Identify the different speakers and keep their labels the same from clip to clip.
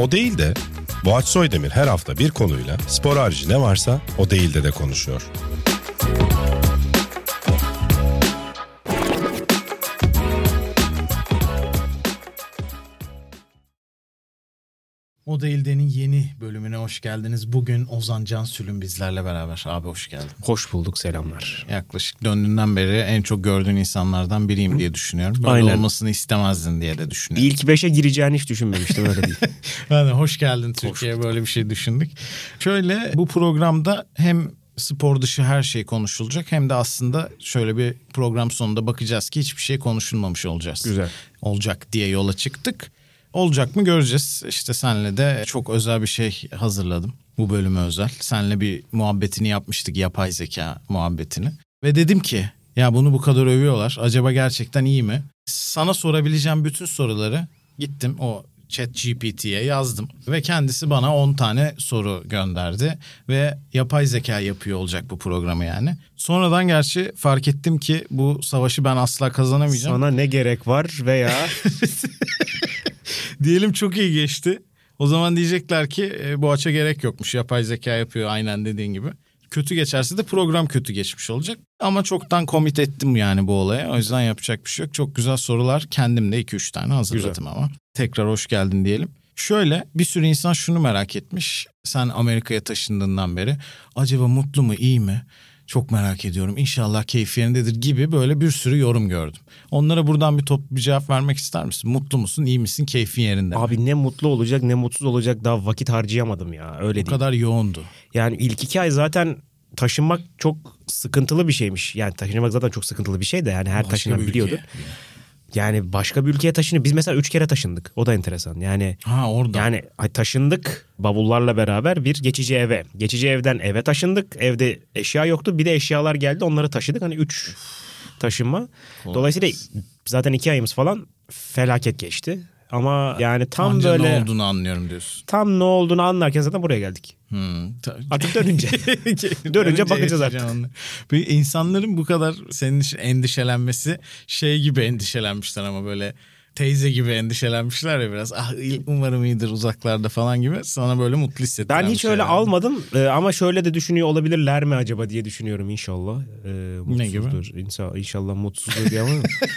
Speaker 1: O değil de Boğaç Soydemir her hafta bir konuyla spor harici ne varsa o değil de de konuşuyor.
Speaker 2: O Değilden'in yeni bölümüne hoş geldiniz. Bugün Ozan Can Sülün bizlerle beraber. Abi hoş geldin.
Speaker 3: Hoş bulduk selamlar.
Speaker 2: Yaklaşık döndüğünden beri en çok gördüğün insanlardan biriyim diye düşünüyorum. Böyle
Speaker 3: Aynen.
Speaker 2: olmasını istemezdin diye de düşünüyorum.
Speaker 3: İlk beşe gireceğini hiç düşünmemiştim öyle değil.
Speaker 2: Ben de hoş geldin Türkiye'ye böyle bir şey düşündük. Şöyle bu programda hem spor dışı her şey konuşulacak hem de aslında şöyle bir program sonunda bakacağız ki hiçbir şey konuşulmamış olacağız.
Speaker 3: Güzel.
Speaker 2: Olacak diye yola çıktık. Olacak mı göreceğiz. İşte senle de çok özel bir şey hazırladım. Bu bölüme özel. Senle bir muhabbetini yapmıştık yapay zeka muhabbetini. Ve dedim ki ya bunu bu kadar övüyorlar. Acaba gerçekten iyi mi? Sana sorabileceğim bütün soruları gittim o chat GPT'ye yazdım. Ve kendisi bana 10 tane soru gönderdi. Ve yapay zeka yapıyor olacak bu programı yani. Sonradan gerçi fark ettim ki bu savaşı ben asla kazanamayacağım.
Speaker 3: Sana ne gerek var veya
Speaker 2: Diyelim çok iyi geçti. O zaman diyecekler ki e, bu aç'a gerek yokmuş. Yapay zeka yapıyor aynen dediğin gibi. Kötü geçerse de program kötü geçmiş olacak. Ama çoktan komit ettim yani bu olaya. O yüzden yapacak bir şey yok. Çok güzel sorular. Kendim de 2-3 tane hazırladım ama. Tekrar hoş geldin diyelim. Şöyle bir sürü insan şunu merak etmiş. Sen Amerika'ya taşındığından beri acaba mutlu mu iyi mi? Çok merak ediyorum. İnşallah keyfi yerindedir gibi böyle bir sürü yorum gördüm. Onlara buradan bir toplu bir cevap vermek ister misin? Mutlu musun, iyi misin, keyfin yerinde mi?
Speaker 3: abi ne mutlu olacak ne mutsuz olacak daha vakit harcayamadım ya öyle değil.
Speaker 2: kadar yoğundu.
Speaker 3: Yani ilk iki ay zaten taşınmak çok sıkıntılı bir şeymiş. Yani taşınmak zaten çok sıkıntılı bir şey de yani her
Speaker 2: Başka
Speaker 3: taşınan biliyordu.
Speaker 2: ülkeye.
Speaker 3: Yani başka bir ülkeye taşınıyor. Biz mesela üç kere taşındık. O da enteresan. Yani
Speaker 2: Ha orada.
Speaker 3: Yani taşındık bavullarla beraber bir geçici eve. Geçici evden eve taşındık. Evde eşya yoktu. Bir de eşyalar geldi onları taşıdık. Hani üç taşınma. Dolayısıyla zaten iki ayımız falan felaket geçti. Ama yani tam
Speaker 2: Anca
Speaker 3: böyle
Speaker 2: ne olduğunu anlıyorum diyorsun.
Speaker 3: tam ne olduğunu anlarken zaten buraya geldik.
Speaker 2: Hmm.
Speaker 3: Artık dönünce. Dönünce bakacağız artık.
Speaker 2: Bir insanların bu kadar senin endişelenmesi şey gibi endişelenmişler ama böyle teyze gibi endişelenmişler ya biraz. Ah umarım iyidir uzaklarda falan gibi. Sana böyle mutlu hissettiren
Speaker 3: Ben hiç
Speaker 2: şey
Speaker 3: öyle
Speaker 2: yani.
Speaker 3: almadım Ee, ama şöyle de düşünüyor olabilirler mi acaba diye düşünüyorum inşallah. Ee,
Speaker 2: Ne gibi?
Speaker 3: mutsuzdur. İnşallah, inşallah mutsuzdur diye ama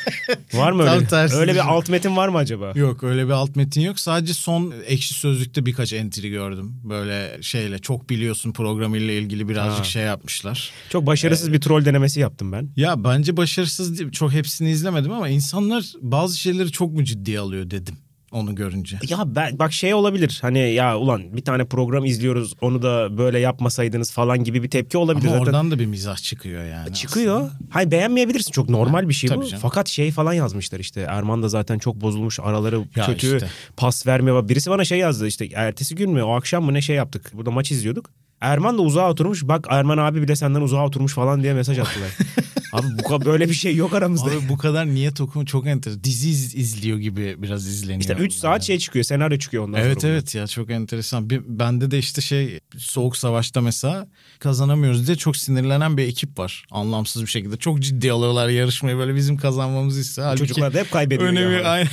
Speaker 3: var mı öyle? öyle bir alt metin var mı acaba?
Speaker 2: Yok öyle bir alt metin yok. Sadece son ekşi sözlükte birkaç entry gördüm. Böyle şeyle çok biliyorsun programıyla ilgili birazcık
Speaker 3: Ha.
Speaker 2: şey yapmışlar.
Speaker 3: Çok başarısız bir troll denemesi yaptım ben.
Speaker 2: Ya bence başarısız değil. Çok hepsini izlemedim ama insanlar bazı şeyleri çok mu ciddiye alıyor dedim onu görünce.
Speaker 3: Ya ben bak şey olabilir. Hani ya ulan bir tane program izliyoruz onu da böyle yapmasaydınız falan gibi bir tepki olabilir.
Speaker 2: Ama
Speaker 3: Zaten
Speaker 2: oradan da bir mizah çıkıyor yani.
Speaker 3: çıkıyor. Hayır beğenmeyebilirsin. Çok normal bir şey bu.
Speaker 2: canım.
Speaker 3: Fakat şey falan yazmışlar işte. Erman da zaten çok bozulmuş. Araları
Speaker 2: Ya
Speaker 3: kötü.
Speaker 2: işte.
Speaker 3: Pas vermiyor. Birisi bana şey yazdı işte. Ertesi gün mü o akşam mı ne şey yaptık. Burada maç izliyorduk. Erman da uzağa oturmuş. Bak Erman abi bile senden uzağa oturmuş falan diye mesaj attılar. abi bu böyle bir şey yok aramızda.
Speaker 2: Abi bu kadar niyet okuma çok enteresan. Dizi iz- izliyor gibi biraz izleniyor.
Speaker 3: İşte 3 saat şey çıkıyor. Senaryo çıkıyor ondan
Speaker 2: Evet
Speaker 3: sonra.
Speaker 2: evet ya çok enteresan. Bir, bende de işte şey soğuk savaşta mesela kazanamıyoruz diye çok sinirlenen bir ekip var. Anlamsız bir şekilde. Çok ciddi alıyorlar yarışmayı böyle bizim kazanmamızı istiyor. Halbuki
Speaker 3: Çocuklar da hep kaybediyor.
Speaker 2: önemi
Speaker 3: ya.
Speaker 2: aynen.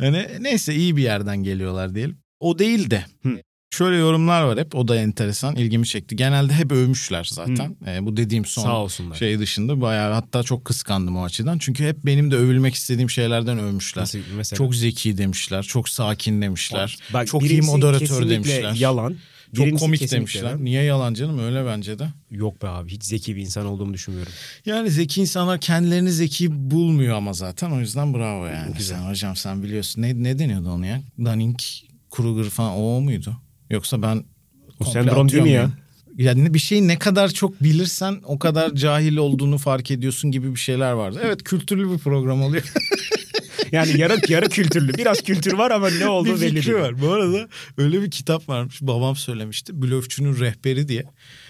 Speaker 2: yani neyse iyi bir yerden geliyorlar diyelim. O değil de
Speaker 3: Hı.
Speaker 2: Şöyle yorumlar var hep o da enteresan ilgimi çekti. Genelde hep övmüşler zaten. Ee, bu dediğim son
Speaker 3: Sağ olsunlar.
Speaker 2: şey dışında bayağı hatta çok kıskandım o açıdan. Çünkü hep benim de övülmek istediğim şeylerden övmüşler.
Speaker 3: Nasıl mesela?
Speaker 2: Çok zeki demişler, çok sakin demişler.
Speaker 3: Bak,
Speaker 2: çok iyi moderatör demişler.
Speaker 3: Yalan.
Speaker 2: Çok
Speaker 3: Birincisi
Speaker 2: komik demişler.
Speaker 3: yalan.
Speaker 2: Niye yalan canım öyle bence de.
Speaker 3: Yok be abi hiç zeki bir insan olduğumu düşünmüyorum.
Speaker 2: Yani zeki insanlar kendilerini zeki bulmuyor ama zaten o yüzden bravo yani.
Speaker 3: Güzel.
Speaker 2: Sen hocam sen biliyorsun. Ne, ne deniyordu onu ya? Dunning, Kruger falan o muydu? Yoksa ben
Speaker 3: O sendrom değil mi ya?
Speaker 2: Yani bir şeyi ne kadar çok bilirsen o kadar cahil olduğunu fark ediyorsun gibi bir şeyler vardı. Evet kültürlü bir program oluyor.
Speaker 3: Yani yarı yarı kültürlü. Biraz kültür var ama ne olduğu
Speaker 2: bir
Speaker 3: belli değil.
Speaker 2: var. Bu arada öyle bir kitap varmış. Babam söylemişti. Blöfçünün rehberi diye.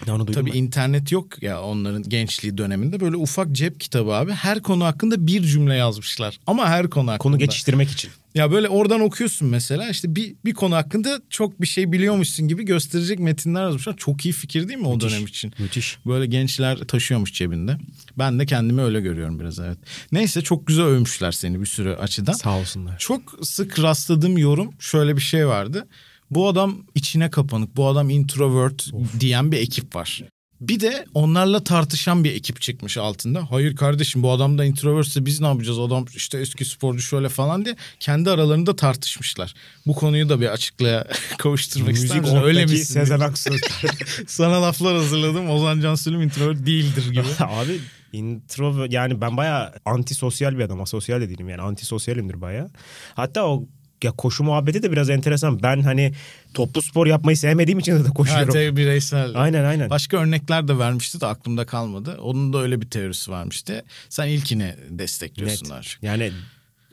Speaker 3: Ya Onu
Speaker 2: Tabii
Speaker 3: ben.
Speaker 2: internet yok ya onların gençliği döneminde. Böyle ufak cep kitabı abi. Her konu hakkında bir cümle yazmışlar. Ama her konu hakkında.
Speaker 3: Konu geçiştirmek için.
Speaker 2: Ya böyle oradan okuyorsun mesela işte bir, bir konu hakkında çok bir şey biliyormuşsun gibi gösterecek metinler yazmışlar. Çok iyi fikir değil mi o
Speaker 3: Müthiş,
Speaker 2: dönem için?
Speaker 3: Müthiş.
Speaker 2: Böyle gençler taşıyormuş cebinde. Ben de kendimi öyle görüyorum biraz evet. Neyse çok güzel övmüşler seni bir sürü açıdan.
Speaker 3: Sağ olsunlar.
Speaker 2: Çok sık rastladığım yorum şöyle bir şey vardı. Bu adam içine kapanık, bu adam introvert diyen bir ekip var. Bir de onlarla tartışan bir ekip çıkmış altında. Hayır kardeşim bu adam da introvertse biz ne yapacağız? Adam işte eski sporcu şöyle falan diye kendi aralarında tartışmışlar. Bu konuyu da bir açıklığa kavuşturmak ister
Speaker 3: Müzik
Speaker 2: misin? Öyle misin?
Speaker 3: Sezen Aksu.
Speaker 2: Sana laflar hazırladım. Ozan Cansu'nun introvert değildir gibi.
Speaker 3: Abi intro yani ben bayağı antisosyal bir adam. Asosyal de değilim yani antisosyalimdir bayağı. Hatta o ya koşu muhabbeti de biraz enteresan. Ben hani toplu spor yapmayı sevmediğim için de koşuyorum.
Speaker 2: tabii bireysel.
Speaker 3: Aynen aynen.
Speaker 2: Başka örnekler de vermişti de aklımda kalmadı. Onun da öyle bir teorisi varmıştı. Sen ilkini destekliyorsun
Speaker 3: Net.
Speaker 2: daha çok.
Speaker 3: Yani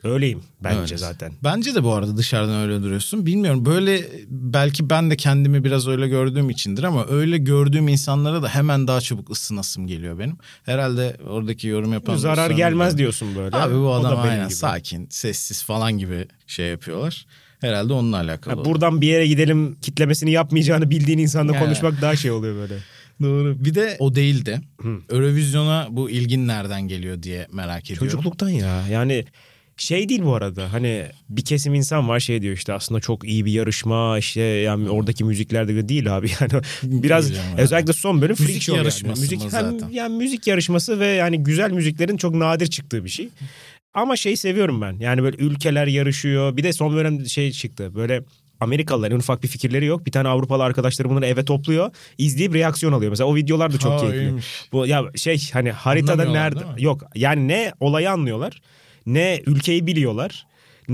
Speaker 3: öyleyim bence
Speaker 2: Evet.
Speaker 3: zaten.
Speaker 2: Bence de bu arada dışarıdan öyle duruyorsun. Bilmiyorum böyle belki ben de kendimi biraz öyle gördüğüm içindir ama öyle gördüğüm insanlara da hemen daha çabuk ısınasım geliyor benim. Herhalde oradaki yorum yapan
Speaker 3: Zarar gelmez
Speaker 2: da-
Speaker 3: diyorsun böyle.
Speaker 2: Abi bu adam aynen
Speaker 3: gibi.
Speaker 2: sakin, sessiz falan gibi şey yapıyorlar. Herhalde onunla alakalı.
Speaker 3: Ha, buradan bir yere gidelim kitlemesini yapmayacağını bildiğin insanla
Speaker 2: Yani.
Speaker 3: konuşmak daha şey oluyor böyle.
Speaker 2: Doğru. Bir de o değil de Eurovision'a bu ilgin nereden geliyor diye merak ediyorum.
Speaker 3: Çocukluktan ya. Yani şey değil bu arada. Hani bir kesim insan var şey diyor işte aslında çok iyi bir yarışma işte yani oradaki müzikler de değil abi yani biraz
Speaker 2: Değil canım,
Speaker 3: özellikle son bölüm
Speaker 2: Müzik
Speaker 3: freak
Speaker 2: yarışması
Speaker 3: yani. Müzik
Speaker 2: zaten?
Speaker 3: hem yani müzik yarışması ve yani güzel müziklerin çok nadir çıktığı bir şey. Ama şey seviyorum ben. Yani böyle ülkeler yarışıyor. Bir de son dönem şey çıktı. Böyle Amerikalıların ufak bir fikirleri yok. Bir tane Avrupalı arkadaşları bunları eve topluyor. izleyip reaksiyon alıyor. Mesela o videolar da çok
Speaker 2: Ha,
Speaker 3: keyifli.
Speaker 2: iyiymiş.
Speaker 3: Bu ya şey hani haritada nerede yok yani ne olayı anlıyorlar ne ülkeyi biliyorlar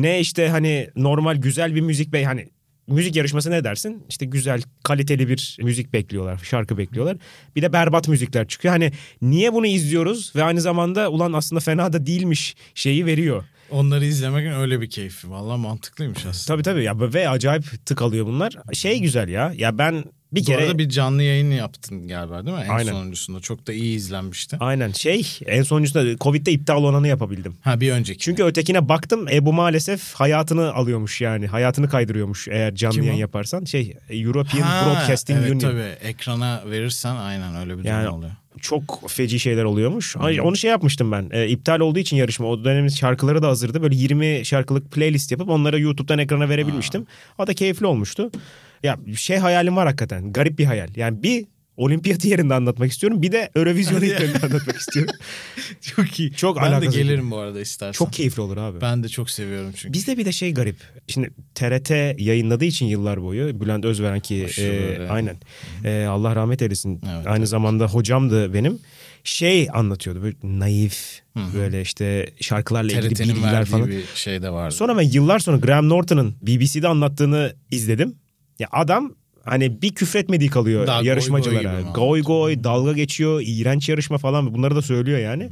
Speaker 3: ne işte hani normal güzel bir müzik be hani müzik yarışması ne dersin? İşte güzel kaliteli bir müzik bekliyorlar, şarkı bekliyorlar. Bir de berbat müzikler çıkıyor. Hani niye bunu izliyoruz ve aynı zamanda ulan aslında fena da değilmiş şeyi veriyor.
Speaker 2: Onları izlemek öyle bir keyfi. Valla mantıklıymış aslında.
Speaker 3: Tabii tabii ya ve acayip tık alıyor bunlar. Şey güzel ya. Ya ben bir
Speaker 2: Bu
Speaker 3: kere
Speaker 2: arada bir canlı yayın yaptın galiba değil mi? En
Speaker 3: Aynen.
Speaker 2: sonuncusunda. Çok da iyi izlenmişti.
Speaker 3: aynen şey en sonuncusunda Covid'de iptal olanı yapabildim.
Speaker 2: Ha bir önceki.
Speaker 3: Çünkü ötekine baktım Ebu maalesef hayatını alıyormuş yani. Hayatını kaydırıyormuş eğer canlı
Speaker 2: Kim o?
Speaker 3: yayın yaparsan. Şey European
Speaker 2: Ha,
Speaker 3: Broadcasting
Speaker 2: evet,
Speaker 3: Union.
Speaker 2: tabii. Ekrana verirsen aynen öyle bir durum
Speaker 3: Yani
Speaker 2: oluyor.
Speaker 3: çok feci şeyler oluyormuş. Ay, Onu şey yapmıştım ben. E, iptal olduğu için yarışma. O dönemin şarkıları da hazırdı. Böyle 20 şarkılık playlist yapıp onları YouTube'dan ekrana verebilmiştim. O da keyifli olmuştu. Ya şey hayalim var hakikaten. Garip bir hayal. Yani bir olimpiyat yerinde anlatmak istiyorum. Bir de Eurovision yerinde anlatmak istiyorum.
Speaker 2: Çok iyi.
Speaker 3: Çok
Speaker 2: ben de gelirim bu arada istersen.
Speaker 3: Çok keyifli olur abi.
Speaker 2: Ben de çok seviyorum çünkü.
Speaker 3: Bizde bir de şey garip. Şimdi TRT yayınladığı için yıllar boyu Bülent Özveren ki
Speaker 2: Aşırı
Speaker 3: e,
Speaker 2: öyle.
Speaker 3: aynen E, Allah rahmet eylesin.
Speaker 2: Evet,
Speaker 3: aynı zamanda hocamdı benim. Şey anlatıyordu böyle naif böyle işte şarkılarla ilgili
Speaker 2: TRT'nin
Speaker 3: bilgiler
Speaker 2: verdiği
Speaker 3: falan.
Speaker 2: bir şey de vardı.
Speaker 3: Sonra ben yıllar sonra Graham Norton'ın BBC'de anlattığını izledim. Ya adam hani bir küfretmediği kalıyor
Speaker 2: Daha goy
Speaker 3: yarışmacılara.
Speaker 2: goy mi
Speaker 3: goy goy, dalga geçiyor, iğrenç yarışma falan bunları da söylüyor yani.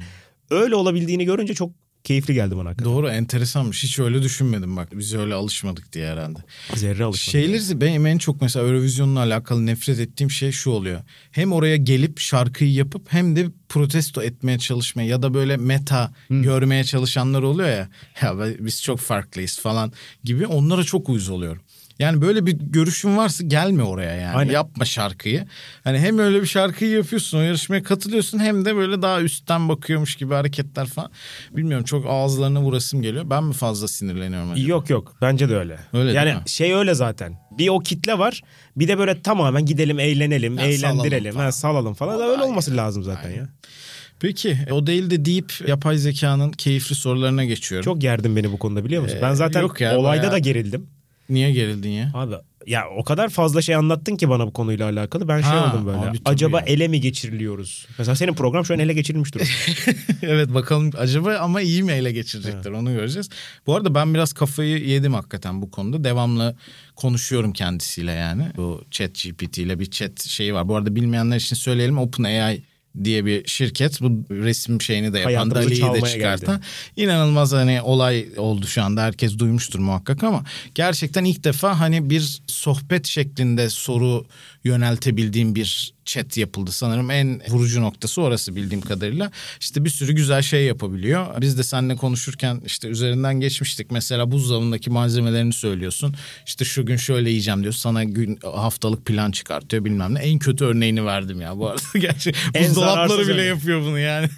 Speaker 3: Öyle olabildiğini görünce çok keyifli geldi bana hakikaten.
Speaker 2: Doğru enteresanmış. Hiç öyle düşünmedim bak. Biz öyle alışmadık diye herhalde.
Speaker 3: Zerre alışmadı.
Speaker 2: Şeyleri benim en çok mesela Eurovision'la alakalı nefret ettiğim şey şu oluyor. Hem oraya gelip şarkıyı yapıp hem de protesto etmeye çalışmaya ya da böyle meta görmeye çalışanlar oluyor ya. Ya biz çok farklıyız falan gibi onlara çok uyuz oluyorum. Yani böyle bir görüşün varsa gelme oraya yani.
Speaker 3: Aynen.
Speaker 2: Yapma şarkıyı. Hani hem öyle bir şarkıyı yapıyorsun o yarışmaya katılıyorsun hem de böyle daha üstten bakıyormuş gibi hareketler falan. Bilmiyorum çok ağızlarına vurasım geliyor. Ben mi fazla sinirleniyorum acaba?
Speaker 3: Yok yok bence de öyle.
Speaker 2: Öyle
Speaker 3: yani şey öyle zaten. Bir o kitle var. Bir de böyle tamamen gidelim eğlenelim,
Speaker 2: Ha,
Speaker 3: eğlendirelim,
Speaker 2: salalım
Speaker 3: ha, salalım falan.
Speaker 2: Olay
Speaker 3: öyle olması lazım zaten ya.
Speaker 2: Peki o değil de deyip yapay zekanın keyifli sorularına geçiyorum.
Speaker 3: Çok gerdin beni bu konuda biliyor musun?
Speaker 2: Ee,
Speaker 3: ben zaten
Speaker 2: yok ya,
Speaker 3: olayda
Speaker 2: bayağı-
Speaker 3: da gerildim.
Speaker 2: Niye gerildin ya?
Speaker 3: Abi ya o kadar fazla şey anlattın ki bana bu konuyla alakalı. Ben şey
Speaker 2: Ha,
Speaker 3: oldum böyle.
Speaker 2: abi
Speaker 3: Acaba
Speaker 2: ya.
Speaker 3: ele mi geçiriliyoruz? Mesela senin program şu an ele geçirilmiş durumda.
Speaker 2: evet bakalım acaba ama iyi mi ele geçirecekler onu göreceğiz. Bu arada ben biraz kafayı yedim hakikaten bu konuda. Devamlı konuşuyorum kendisiyle yani. Bu chat GPT ile bir chat şeyi var. Bu arada bilmeyenler için söyleyelim OpenAI diye bir şirket bu resim şeyini de yapan Dali'yi de çıkartan. İnanılmaz hani olay oldu şu anda. Herkes duymuştur muhakkak ama gerçekten ilk defa hani bir sohbet şeklinde soru yöneltebildiğim bir chat yapıldı. Sanırım en vurucu noktası orası bildiğim kadarıyla. İşte bir sürü güzel şey yapabiliyor. Biz de seninle konuşurken işte üzerinden geçmiştik. Mesela buzdolabındaki malzemelerini söylüyorsun. İşte şu gün şöyle yiyeceğim diyor. Sana gün haftalık plan çıkartıyor bilmem ne. En kötü örneğini verdim ya bu arada. Gerçi buzdolapları bile
Speaker 3: örnek.
Speaker 2: yapıyor bunu yani.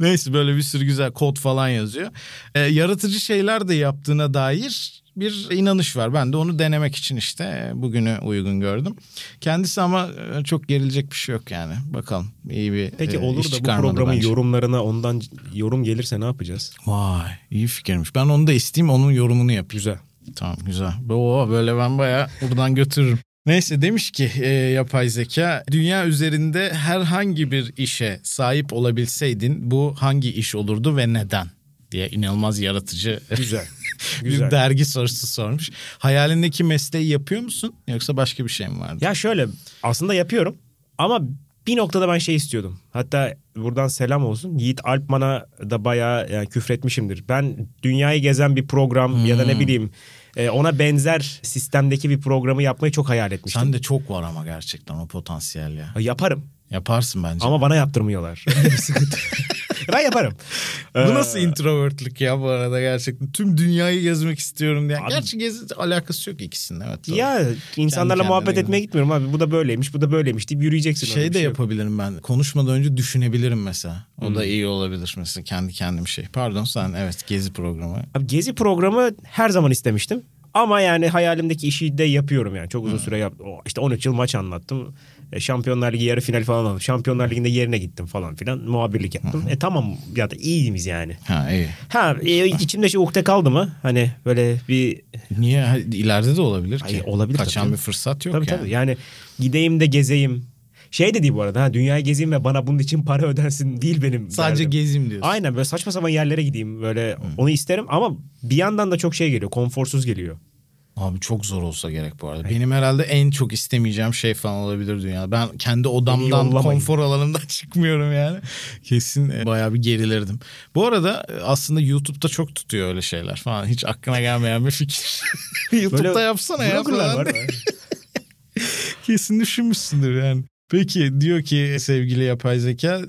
Speaker 2: Neyse böyle bir sürü güzel kod falan yazıyor. Ee, yaratıcı şeyler de yaptığına dair bir inanış var. Ben de onu denemek için işte bugünü uygun gördüm. Kendisi ama e, çok gerilecek bir şey yok yani. Bakalım iyi bir
Speaker 3: Peki
Speaker 2: e,
Speaker 3: olur
Speaker 2: iş
Speaker 3: da bu programın
Speaker 2: bence.
Speaker 3: yorumlarına ondan yorum gelirse ne yapacağız?
Speaker 2: Vay iyi fikirmiş. Ben onu da isteyeyim onun yorumunu yapayım.
Speaker 3: Güzel.
Speaker 2: Tamam güzel. Oo, böyle ben bayağı buradan götürürüm. Neyse demiş ki e, yapay zeka dünya üzerinde herhangi bir işe sahip olabilseydin bu hangi iş olurdu ve neden diye inanılmaz yaratıcı
Speaker 3: Güzel.
Speaker 2: bir
Speaker 3: Güzel.
Speaker 2: dergi sorusu sormuş. Hayalindeki mesleği yapıyor musun yoksa başka bir şey mi vardı?
Speaker 3: Ya şöyle aslında yapıyorum ama bir noktada ben şey istiyordum. Hatta buradan selam olsun. Yiğit Alpman'a da bayağı yani küfretmişimdir. Ben dünyayı gezen bir program ya da
Speaker 2: Hmm.
Speaker 3: ne bileyim e, ona benzer sistemdeki bir programı yapmayı çok hayal etmiştim.
Speaker 2: Sen de çok var ama gerçekten o potansiyel ya.
Speaker 3: Yaparım
Speaker 2: Yaparsın bence.
Speaker 3: ama bana yaptırmıyorlar. Ben yaparım.
Speaker 2: Bu
Speaker 3: Ee,
Speaker 2: nasıl introvertlik ya bu arada gerçekten. Tüm dünyayı gezmek istiyorum diye.
Speaker 3: Abi-
Speaker 2: Gerçi gezi alakası yok ikisinin evet. doğru.
Speaker 3: Ya insanlarla
Speaker 2: kendine
Speaker 3: muhabbet etmeye gitmiyorum abi. Bu da böyleymiş, bu da böyleymiş deyip yürüyeceksin.
Speaker 2: Şey de
Speaker 3: şey yok.
Speaker 2: yapabilirim ben. Konuşmadan önce düşünebilirim mesela. O da iyi olabilir mesela kendi kendim şey. Pardon sen evet gezi programı.
Speaker 3: Abi gezi programı her zaman istemiştim. Ama yani hayalimdeki işi de yapıyorum yani. Çok uzun süre yaptım. O, İşte 13 yıl maç anlattım. E, Şampiyonlar Ligi yarı final falan aldım. Şampiyonlar Ligi'nde yerine gittim falan filan. Muhabirlik yaptım. E tamam ya da iyiyimiz yani.
Speaker 2: Ha iyi.
Speaker 3: Ha e, içimde şu ukde kaldı mı? Hani böyle bir
Speaker 2: Niye ileride de olabilir ki.
Speaker 3: Ay, olabilir
Speaker 2: Kaçan
Speaker 3: tabii.
Speaker 2: bir fırsat yok
Speaker 3: tabii
Speaker 2: yani.
Speaker 3: tabii yani gideyim de gezeyim. Şey de değil bu arada ha dünyayı gezeyim ve bana bunun için para ödensin değil benim.
Speaker 2: Sadece
Speaker 3: derdim.
Speaker 2: gezeyim diyorsun.
Speaker 3: Aynen böyle saçma sapan yerlere gideyim böyle onu isterim ama bir yandan da çok şey geliyor konforsuz geliyor.
Speaker 2: Abi çok zor olsa gerek bu arada. Benim herhalde en çok istemeyeceğim şey falan olabilir dünya. Ben kendi odamdan, konfor alanımdan çıkmıyorum yani. Kesin e, bayağı bir gerilirdim. Bu arada e, aslında YouTube'da çok tutuyor öyle şeyler falan. Hiç aklına gelmeyen bir fikir. YouTube'da
Speaker 3: Böyle
Speaker 2: yapsana ya falan.
Speaker 3: var.
Speaker 2: Kesin düşünmüşsündür yani. Peki diyor ki sevgili yapay zeka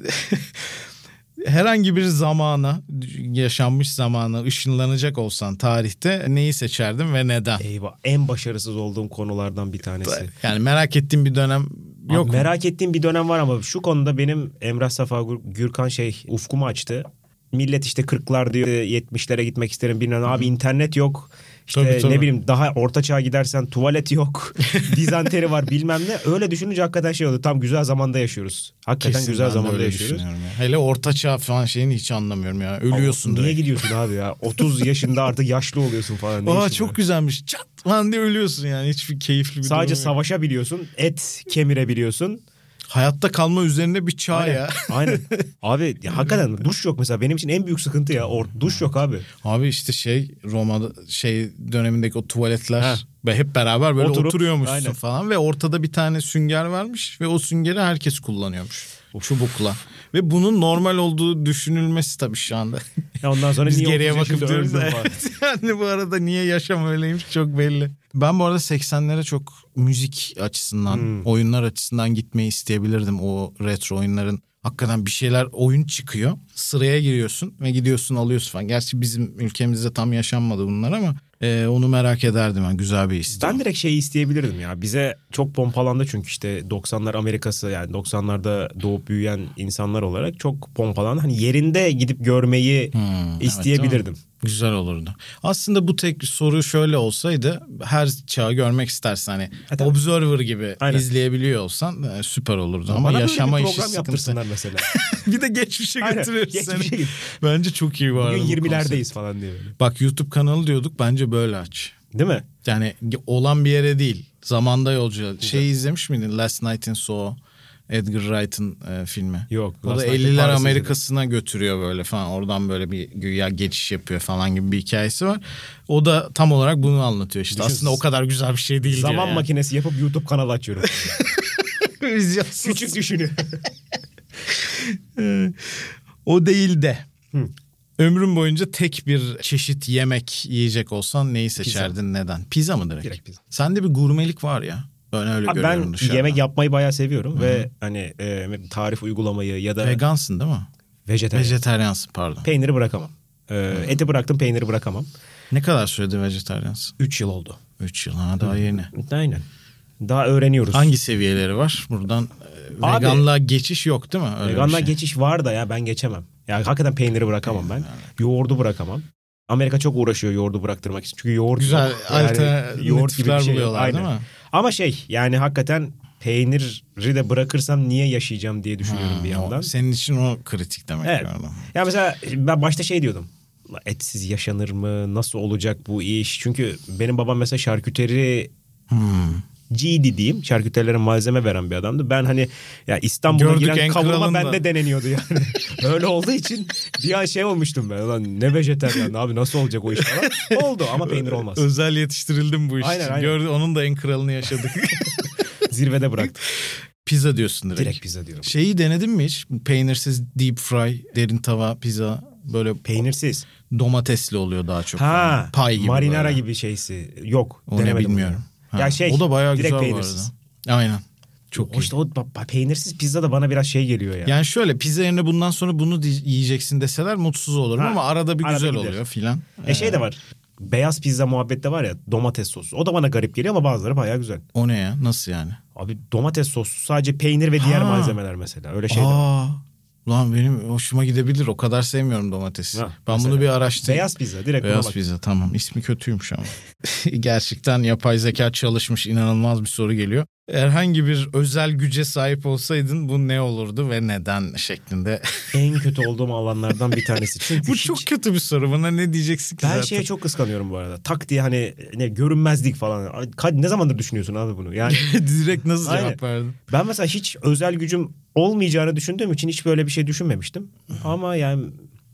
Speaker 2: herhangi bir zamana yaşanmış zamana ışınlanacak olsan tarihte neyi seçerdin ve neden?
Speaker 3: Eyvah en başarısız olduğum konulardan bir tanesi.
Speaker 2: Yani merak ettiğim bir dönem
Speaker 3: Yok
Speaker 2: mu?
Speaker 3: merak ettiğim bir dönem var ama şu konuda benim Emrah Safa Gür- Gürkan şey ufkumu açtı. Millet işte 40'lar diyor 70'lere gitmek isterim bilmem abi internet yok. İşte
Speaker 2: Tabii, tabii.
Speaker 3: ne bileyim daha orta çağa gidersen tuvalet yok. dizanteri var bilmem ne. Öyle düşününce hakikaten şey oldu. Tam güzel zamanda yaşıyoruz. Hakikaten
Speaker 2: Kesin
Speaker 3: güzel zamanda yaşıyoruz.
Speaker 2: ya. Hele orta çağ falan şeyini hiç anlamıyorum ya. Ölüyorsun
Speaker 3: Niye
Speaker 2: direkt.
Speaker 3: gidiyorsun abi ya? 30 yaşında artık yaşlı oluyorsun falan. Ne
Speaker 2: Aa çok
Speaker 3: var?
Speaker 2: güzelmiş. Çat falan diye ölüyorsun yani. Hiçbir keyifli bir
Speaker 3: Sadece
Speaker 2: durum yok.
Speaker 3: savaşabiliyorsun. Et kemirebiliyorsun.
Speaker 2: Hayatta kalma üzerine bir çağ
Speaker 3: Aynen.
Speaker 2: ya.
Speaker 3: Aynen. Abi ya hakikaten duş yok mesela. Benim için en büyük sıkıntı ya. Or duş yok abi.
Speaker 2: Abi işte şey Roma'da şey dönemindeki o tuvaletler
Speaker 3: Ha.
Speaker 2: Hep beraber böyle
Speaker 3: Oturup,
Speaker 2: oturuyormuşsun
Speaker 3: aynen.
Speaker 2: falan ve ortada bir tane sünger varmış ve o süngeri herkes kullanıyormuş. Çubukla. Ve bunun normal olduğu düşünülmesi tabii şu anda.
Speaker 3: Ya ondan sonra
Speaker 2: Biz
Speaker 3: niye
Speaker 2: geriye
Speaker 3: 30
Speaker 2: bakıp diyoruz da evet. yani bu arada niye yaşam öyleymiş çok belli. Ben bu arada 80'lere çok müzik açısından,
Speaker 3: Hmm.
Speaker 2: oyunlar açısından gitmeyi isteyebilirdim. O retro oyunların hakikaten bir şeyler oyun çıkıyor. Sıraya giriyorsun ve gidiyorsun alıyorsun falan. Gerçi bizim ülkemizde tam yaşanmadı bunlar ama e, onu merak ederdim ben. Güzel bir his.
Speaker 3: Ben direkt şeyi isteyebilirdim ya. Bize çok pompalandı çünkü işte 90'lar Amerikası yani 90'larda doğup büyüyen insanlar olarak çok pompalandı. Hani yerinde gidip görmeyi
Speaker 2: Hmm, evet,
Speaker 3: isteyebilirdim.
Speaker 2: Güzel olurdu. Aslında bu tek soru şöyle olsaydı her çağı görmek istersen hani
Speaker 3: tabii.
Speaker 2: Observer gibi
Speaker 3: Aynen.
Speaker 2: izleyebiliyor olsan e, süper olurdu ama
Speaker 3: böyle
Speaker 2: yaşama işi sıkıntı.
Speaker 3: mesela.
Speaker 2: bir de geçmişe götürüyoruz
Speaker 3: geçmişe
Speaker 2: seni.
Speaker 3: git.
Speaker 2: Bence çok iyi var.
Speaker 3: Bugün 20'lerdeyiz falan diye böyle.
Speaker 2: Bak YouTube kanalı diyorduk bence böyle aç.
Speaker 3: Değil mi?
Speaker 2: Yani olan bir yere değil. Zamanda yolcu. Şey izlemiş miydin? Last Night in Soho. Edgar Wright'ın e, filmi.
Speaker 3: Yok,
Speaker 2: O da
Speaker 3: Night in
Speaker 2: 50'ler
Speaker 3: Paris
Speaker 2: Amerika'sına götürüyor böyle falan. Oradan böyle bir güya geçiş yapıyor falan gibi bir hikayesi var. O da tam olarak bunu anlatıyor işte.
Speaker 3: Düşün,
Speaker 2: Aslında o kadar güzel bir şey değil
Speaker 3: Zaman
Speaker 2: yani.
Speaker 3: makinesi yapıp YouTube kanalı açıyorum.
Speaker 2: Vizyonsuz.
Speaker 3: Küçük düşünün.
Speaker 2: O değil de. Ömrün boyunca tek bir çeşit yemek yiyecek olsan neyi seçerdin neden? Pizza mı direkt?
Speaker 3: Direkt pizza.
Speaker 2: Sende bir gurmelik var ya. Ben öyle
Speaker 3: Abi
Speaker 2: görüyorum
Speaker 3: ben
Speaker 2: dışarıdan.
Speaker 3: yemek yapmayı bayağı seviyorum ve hani e, tarif uygulamayı ya da
Speaker 2: Vegansın değil mi?
Speaker 3: vejetaryen.
Speaker 2: Vejetaryansın pardon.
Speaker 3: Peyniri bırakamam. E, eti bıraktım peyniri bırakamam.
Speaker 2: Ne kadar süredir vejetaryansın?
Speaker 3: 3 yıl oldu.
Speaker 2: 3 yıl ha daha yeni.
Speaker 3: Aynen. Daha öğreniyoruz.
Speaker 2: Hangi seviyeleri var? Buradan e,
Speaker 3: Abi-
Speaker 2: veganlığa geçiş yok değil mi? Öyle
Speaker 3: Veganlığa
Speaker 2: şey.
Speaker 3: geçiş var da ya ben geçemem. Ya hakikaten peyniri bırakamam ben. Yoğurdu bırakamam. Amerika çok uğraşıyor yoğurdu bıraktırmak için. Çünkü yoğurt
Speaker 2: Güzel.
Speaker 3: Yani
Speaker 2: alternatifler
Speaker 3: şey yok.
Speaker 2: buluyorlar
Speaker 3: Aynen.
Speaker 2: değil mi?
Speaker 3: Ama şey yani hakikaten peyniri de bırakırsam niye yaşayacağım diye düşünüyorum bir
Speaker 2: Ha, o-
Speaker 3: yandan.
Speaker 2: Senin için o kritik demek.
Speaker 3: Evet.
Speaker 2: yani.
Speaker 3: Ya mesela ben başta şey diyordum. "La Etsiz yaşanır mı? Nasıl olacak bu iş? Çünkü benim babam mesela şarküteri
Speaker 2: Hmm.
Speaker 3: G'di diyeyim. Şarküterilere malzeme veren bir adamdı. Ben hani ya İstanbul'a
Speaker 2: Gördük en
Speaker 3: giren kavurma bende deneniyordu yani. Öyle olduğu için bir an şey olmuştum ben. Lan ne vejeteryan abi nasıl olacak o iş falan. Oldu ama peynir olmaz.
Speaker 2: Özel yetiştirildim bu iş
Speaker 3: Aynen,
Speaker 2: için.
Speaker 3: aynen.
Speaker 2: Gördü, onun da en kralını yaşadık.
Speaker 3: Zirvede bıraktım.
Speaker 2: pizza diyorsun direkt.
Speaker 3: Direkt pizza diyorum.
Speaker 2: Şeyi denedin mi hiç? Peynirsiz deep fry, derin tava pizza böyle
Speaker 3: Peynirsiz.
Speaker 2: domatesli oluyor daha çok.
Speaker 3: Ha,
Speaker 2: Pay gibi.
Speaker 3: marinara
Speaker 2: böyle.
Speaker 3: gibi şeysi. Yok.
Speaker 2: O ne
Speaker 3: denemedim
Speaker 2: bilmiyorum. Ha,
Speaker 3: Ya şey.
Speaker 2: o da bayağı güzel
Speaker 3: peynirsiz.
Speaker 2: bu arada. Aynen. Çok
Speaker 3: O işte o ba- ba- peynirsiz pizza da bana biraz şey geliyor ya.
Speaker 2: Yani şöyle pizza yerine bundan sonra bunu yiyeceksin deseler mutsuz olurum
Speaker 3: Ha,
Speaker 2: ama arada bir
Speaker 3: arada
Speaker 2: güzel
Speaker 3: gider.
Speaker 2: oluyor filan.
Speaker 3: E şey de var. Beyaz pizza muhabbette var ya domates sosu. O da bana garip geliyor ama bazıları bayağı güzel.
Speaker 2: O ne ya? Nasıl yani?
Speaker 3: Abi domates sosu sadece peynir ve diğer
Speaker 2: Ha.
Speaker 3: malzemeler mesela. Öyle şey de var.
Speaker 2: Aa, lan benim hoşuma gidebilir. O kadar sevmiyorum domatesi.
Speaker 3: Ha,
Speaker 2: ben
Speaker 3: mesela.
Speaker 2: bunu bir araştırayım.
Speaker 3: Beyaz pizza direkt
Speaker 2: Beyaz pizza tamam. İsmi kötüymüş ama. Gerçekten yapay zeka çalışmış inanılmaz bir soru geliyor. Herhangi bir özel güce sahip olsaydın bu ne olurdu ve neden şeklinde.
Speaker 3: En kötü olduğum alanlardan bir tanesi. Çünkü
Speaker 2: bu
Speaker 3: hiç-
Speaker 2: çok kötü bir soru. Buna ne diyeceksin ki
Speaker 3: Ben
Speaker 2: zaten?
Speaker 3: şeye çok kıskanıyorum bu arada. Tak diye hani ne görünmezlik falan. Ne zamandır düşünüyorsun abi bunu? Yani
Speaker 2: Direkt nasıl
Speaker 3: Aynen.
Speaker 2: cevap verdin?
Speaker 3: ben mesela hiç özel gücüm olmayacağını düşündüğüm için hiç böyle bir şey düşünmemiştim. Ama yani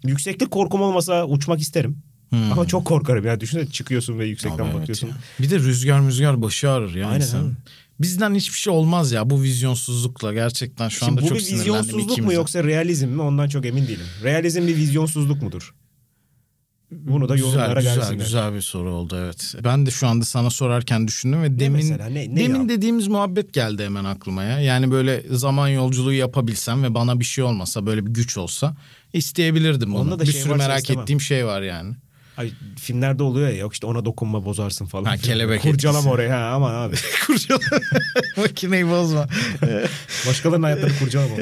Speaker 3: yükseklik korkum olmasa uçmak isterim.
Speaker 2: Hmm.
Speaker 3: Ama çok korkarım ya. Düşünsene çıkıyorsun ve yüksekten
Speaker 2: Abi evet
Speaker 3: bakıyorsun.
Speaker 2: ya. Bir de rüzgar müzgar başı ağrır ya
Speaker 3: Aynen,
Speaker 2: insan. Bizden hiçbir şey olmaz ya bu vizyonsuzlukla gerçekten şu
Speaker 3: Şimdi
Speaker 2: anda
Speaker 3: bu
Speaker 2: çok
Speaker 3: bir
Speaker 2: sinirlendim
Speaker 3: vizyonsuzluk mu
Speaker 2: ikimize.
Speaker 3: yoksa realizm mi ondan çok emin değilim. Realizm bir vizyonsuzluk mudur? Bunu da
Speaker 2: Güzel,
Speaker 3: yorumlara
Speaker 2: güzel,
Speaker 3: gelsinler.
Speaker 2: güzel bir soru oldu evet. Ben de şu anda sana sorarken düşündüm ve demin
Speaker 3: mesela? Ne- ne
Speaker 2: demin
Speaker 3: yap-
Speaker 2: dediğimiz muhabbet geldi hemen aklıma ya. Yani böyle zaman yolculuğu yapabilsem ve bana bir şey olmasa böyle bir güç olsa isteyebilirdim bunu.
Speaker 3: Onda da
Speaker 2: bir
Speaker 3: şey
Speaker 2: sürü merak
Speaker 3: istemem.
Speaker 2: ettiğim şey var yani.
Speaker 3: Ay, filmlerde oluyor ya yok işte ona dokunma bozarsın falan.
Speaker 2: Ha, kelebek
Speaker 3: Kurcalama
Speaker 2: etkisi.
Speaker 3: oraya ha ama abi.
Speaker 2: Kurcala. Makineyi bozma.
Speaker 3: Başkalarının hayatlarını kurcalama.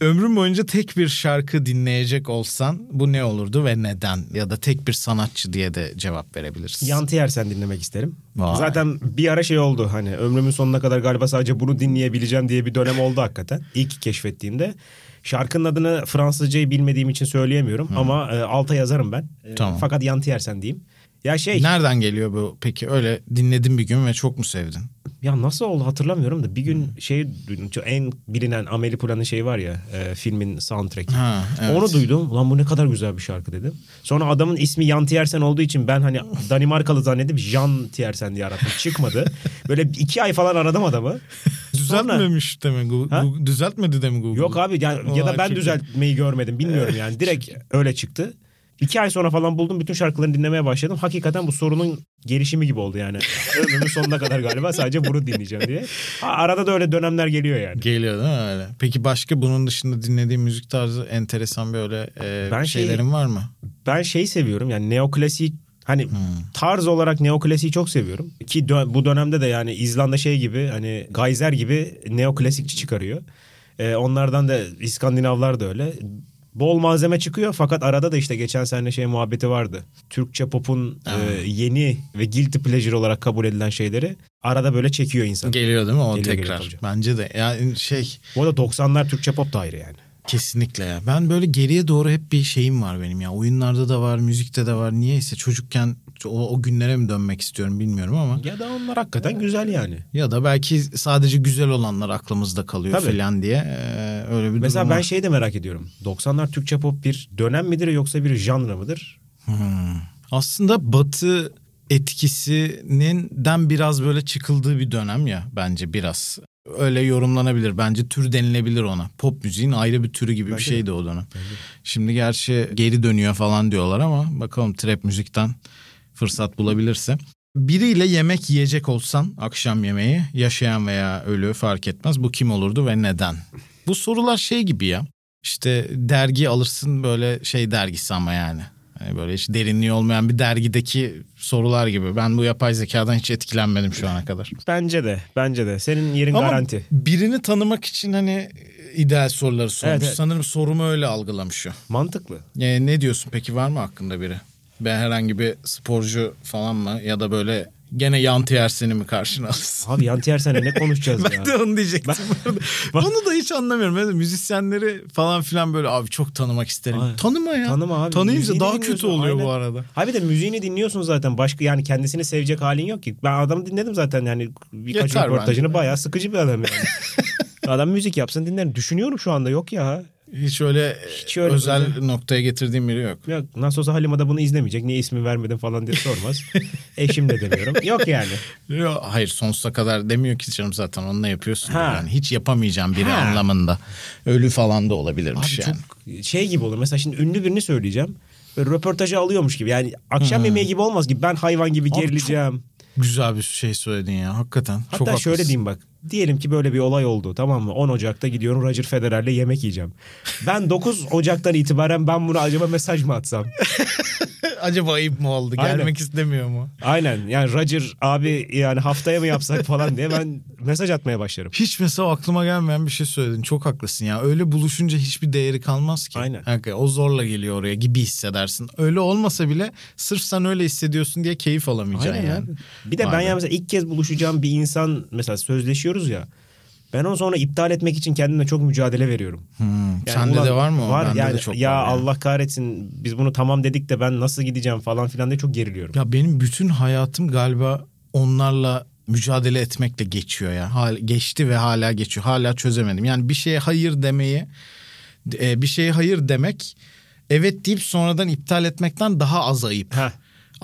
Speaker 2: Ömrün boyunca tek bir şarkı dinleyecek olsan bu ne olurdu ve neden? Ya da tek bir sanatçı diye de cevap verebilirsin.
Speaker 3: Yantı yersen dinlemek isterim.
Speaker 2: Vay.
Speaker 3: Zaten bir ara şey oldu hani ömrümün sonuna kadar galiba sadece bunu dinleyebileceğim diye bir dönem oldu hakikaten. İlk keşfettiğimde. Şarkının adını Fransızcayı bilmediğim için söyleyemiyorum ama e, alta yazarım ben. E,
Speaker 2: Tamam.
Speaker 3: Fakat yantı yersen diyeyim. Ya şey
Speaker 2: Nereden geliyor bu peki? Öyle dinledin bir gün ve çok mu sevdin?
Speaker 3: ya nasıl oldu hatırlamıyorum da bir gün şey duydum. En bilinen Amelie Poulain'in şey var ya e, filmin soundtrack'i.
Speaker 2: Ha, evet.
Speaker 3: Onu duydum. Ulan bu ne kadar güzel bir şarkı dedim. Sonra adamın ismi Jan Tiersen olduğu için ben hani Danimarkalı zannedip Jan Tiersen diye arattım. Çıkmadı. Böyle iki ay falan aradım adamı.
Speaker 2: Düzeltmemiş de mi Google?
Speaker 3: Ha?
Speaker 2: Düzeltmedi de mi Google?
Speaker 3: Yok abi ya, ya da ben
Speaker 2: iyi.
Speaker 3: düzeltmeyi görmedim bilmiyorum yani. Direkt öyle çıktı. İki ay sonra falan buldum bütün şarkılarını dinlemeye başladım. Hakikaten bu sorunun gelişimi gibi oldu yani. Ömrümün sonuna kadar galiba sadece bunu dinleyeceğim diye. Ha, arada da öyle dönemler geliyor yani.
Speaker 2: Geliyor değil mi öyle? Peki başka bunun dışında dinlediğin müzik tarzı enteresan böyle e,
Speaker 3: Ben şey-
Speaker 2: şeylerin var mı?
Speaker 3: Ben şey seviyorum yani neoklasik hani
Speaker 2: Hmm.
Speaker 3: tarz olarak neoklasiği çok seviyorum. Ki dö- bu dönemde de yani İzlanda şey gibi hani Geyser gibi neoklasikçi çıkarıyor. Ee, onlardan da İskandinavlar da öyle. Bol malzeme çıkıyor fakat arada da işte geçen sene şey muhabbeti vardı. Türkçe pop'un e, yeni ve guilty pleasure olarak kabul edilen şeyleri arada böyle çekiyor insan.
Speaker 2: Geliyor değil mi o
Speaker 3: Geliyor,
Speaker 2: tekrar?
Speaker 3: geliyor
Speaker 2: Bence de. Yani şey
Speaker 3: Bu arada 90'lar Türkçe pop da ayrı yani.
Speaker 2: Kesinlikle ya. Ben böyle geriye doğru hep bir şeyim var benim ya. Oyunlarda da var, müzikte de var. Niyeyse çocukken o, o günlere mi dönmek istiyorum bilmiyorum ama.
Speaker 3: Ya da onlar hakikaten güzel yani.
Speaker 2: Ya da belki sadece güzel olanlar aklımızda kalıyor
Speaker 3: Tabii.
Speaker 2: falan diye e, öyle bir
Speaker 3: Mesela ben
Speaker 2: var.
Speaker 3: şeyi de merak ediyorum. 90'lar Türkçe pop bir dönem midir yoksa bir janra mıdır?
Speaker 2: Hmm. Aslında Batı etkisinden biraz böyle çıkıldığı bir dönem ya bence biraz. Öyle yorumlanabilir bence tür denilebilir ona. Pop müziğin ayrı bir türü gibi bir
Speaker 3: Bence
Speaker 2: şeydi o dönem. Şimdi gerçi geri dönüyor falan diyorlar ama bakalım trap müzikten fırsat bulabilirse. Biriyle yemek yiyecek olsan akşam yemeği yaşayan veya ölü fark etmez bu kim olurdu ve neden? Bu sorular şey gibi ya işte dergi alırsın böyle şey dergisi ama yani. Hani böyle hiç derinliği olmayan bir dergideki sorular gibi. Ben bu yapay zekadan hiç etkilenmedim şu ana kadar.
Speaker 3: Bence de. Bence de. Senin yerin
Speaker 2: Ama
Speaker 3: garanti.
Speaker 2: birini tanımak için hani ideal soruları sormuş.
Speaker 3: Evet, evet.
Speaker 2: Sanırım sorumu öyle algılamış o.
Speaker 3: Mantıklı.
Speaker 2: Yani ne diyorsun peki var mı hakkında biri? Ve herhangi bir sporcu falan mı ya da böyle gene Yanti Ersen'i mi karşına alırsın?
Speaker 3: Abi Yanti Ersen'le ne konuşacağız ya?
Speaker 2: Ben de onu diyecektim. bu arada. Onu da hiç anlamıyorum. Mesela müzisyenleri falan filan böyle abi çok tanımak isterim.
Speaker 3: Ay,
Speaker 2: Tanıma ya.
Speaker 3: tanıma abi.
Speaker 2: Tanıyınca daha kötü oluyor bu
Speaker 3: aynen.
Speaker 2: arada.
Speaker 3: Abi de müziğini dinliyorsun zaten. Başka yani kendisini sevecek halin yok ki. Ben adamı dinledim zaten yani birkaç
Speaker 2: Yeter
Speaker 3: röportajını bayağı sıkıcı bir adam yani. adam müzik yapsın dinlerim. Düşünüyorum şu anda yok ya.
Speaker 2: Hiç öyle,
Speaker 3: Hiç öyle
Speaker 2: özel,
Speaker 3: özel-
Speaker 2: noktaya getirdiğim biri yok.
Speaker 3: Ya nasıl olsa Halima da bunu izlemeyecek. Niye ismi vermedin falan diye sormaz. Eşim de demiyorum. Yok yani.
Speaker 2: Yok, hayır sonsuza kadar demiyor ki canım zaten onu ne yapıyorsun
Speaker 3: Ha.
Speaker 2: yani hiç yapamayacağım biri
Speaker 3: Ha.
Speaker 2: anlamında. Ölü falan da olabilirmiş
Speaker 3: Abi
Speaker 2: yani.
Speaker 3: çok şey gibi olur. Mesela şimdi ünlü birini söyleyeceğim. Böyle röportajı alıyormuş gibi. Yani akşam yemeği gibi olmaz gibi. Ben hayvan gibi
Speaker 2: Hmm. Abi
Speaker 3: gerileceğim.
Speaker 2: Güzel bir şey söyledin ya hakikaten.
Speaker 3: Hatta
Speaker 2: çok
Speaker 3: şöyle
Speaker 2: haklısın.
Speaker 3: diyeyim bak. Diyelim ki böyle bir olay oldu tamam mı? 10 Ocak'ta gidiyorum Roger Federer'le yemek yiyeceğim. Ben 9 Ocak'tan itibaren ben buna acaba mesaj mı atsam?
Speaker 2: Acaba ayıp mı oldu?
Speaker 3: Aynen.
Speaker 2: Gelmek istemiyor mu?
Speaker 3: Aynen yani Roger abi yani haftaya mı yapsak falan diye ben mesaj atmaya başlarım.
Speaker 2: Hiç mesela aklıma gelmeyen bir şey söyledin. Çok haklısın ya. Öyle buluşunca hiçbir değeri kalmaz ki.
Speaker 3: Aynen.
Speaker 2: Hakikaten o zorla geliyor oraya gibi hissedersin. Öyle olmasa bile sırf sen öyle hissediyorsun diye keyif alamayacaksın
Speaker 3: Aynen
Speaker 2: yani.
Speaker 3: abi. Bir de
Speaker 2: Vay
Speaker 3: ben
Speaker 2: be.
Speaker 3: ya mesela ilk kez buluşacağım bir insan mesela sözleşiyoruz ya. Ben onu sonra iptal etmek için kendimle çok mücadele veriyorum.
Speaker 2: Hmm,
Speaker 3: Yani
Speaker 2: Sende
Speaker 3: ulan
Speaker 2: de var mı o?
Speaker 3: Var
Speaker 2: Bende
Speaker 3: yani
Speaker 2: de çok
Speaker 3: ya
Speaker 2: var
Speaker 3: Allah kahretsin biz bunu tamam dedik de ben nasıl gideceğim falan filan diye çok geriliyorum.
Speaker 2: Ya benim bütün hayatım galiba onlarla mücadele etmekle geçiyor ya. Hal, geçti ve hala geçiyor. Hala çözemedim. Yani bir şeye hayır demeyi, e, bir şeye hayır demek evet deyip sonradan iptal etmekten daha az ayıp.
Speaker 3: Heh.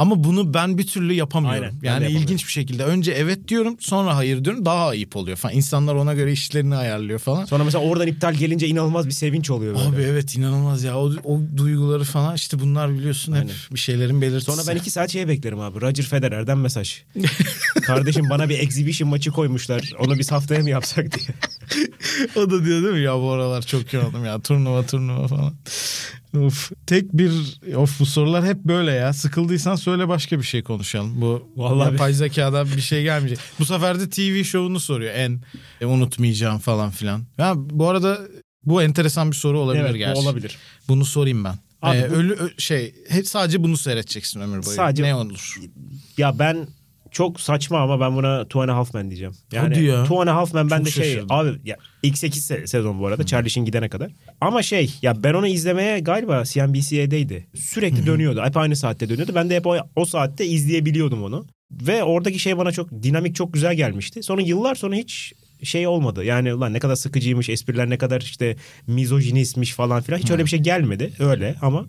Speaker 2: Ama bunu ben bir türlü yapamıyorum.
Speaker 3: Aynen,
Speaker 2: yani ilginç bir şekilde önce evet diyorum sonra hayır diyorum daha ayıp oluyor falan. İnsanlar ona göre işlerini ayarlıyor falan.
Speaker 3: Sonra mesela oradan iptal gelince inanılmaz bir sevinç oluyor böyle.
Speaker 2: Abi evet inanılmaz ya. O, o duyguları falan işte bunlar biliyorsun hep
Speaker 3: Aynen.
Speaker 2: bir şeylerin belirtisi.
Speaker 3: Sonra ben iki saat şeye beklerim abi. Roger Federer'den mesaj. Kardeşim bana bir exhibition maçı koymuşlar. Onu biz haftaya mı yapsak diye.
Speaker 2: O da diyor değil mi ya bu aralar çok yoğunum ya turnuva turnuva falan. Of. Tek bir of bu sorular hep böyle ya. Sıkıldıysan söyle başka bir şey konuşalım. Bu
Speaker 3: Vallahi
Speaker 2: yapay zekadan bir şey gelmeyecek. Bu sefer de TV şovunu soruyor en e, unutmayacağım falan filan. Ya bu arada bu enteresan bir soru olabilir
Speaker 3: evet
Speaker 2: gerçi.
Speaker 3: bu olabilir.
Speaker 2: Bunu sorayım ben.
Speaker 3: Abi
Speaker 2: Ee,
Speaker 3: bu-
Speaker 2: ölü ö- şey hep sadece bunu seyredeceksin ömür boyu.
Speaker 3: Sadece-
Speaker 2: ne olur?
Speaker 3: Ya ben çok saçma ama ben buna Two and a Half Men diyeceğim. Yani
Speaker 2: Hadi ya.
Speaker 3: Two and a Half Men ben de şey
Speaker 2: şaşırdım.
Speaker 3: abi ya ilk 8 se- sezon bu arada Charlie Sheen gidene kadar. Ama şey ya ben onu izlemeye galiba CNBC'deydi. Sürekli dönüyordu. Hep aynı saatte dönüyordu. Ben de hep o, o saatte izleyebiliyordum onu. Ve oradaki şey bana çok dinamik çok güzel gelmişti. Sonra yıllar sonra hiç şey olmadı. Yani ulan ne kadar sıkıcıymış, espriler ne kadar işte mizojinistmiş falan filan. Hiç öyle bir şey gelmedi. Öyle ama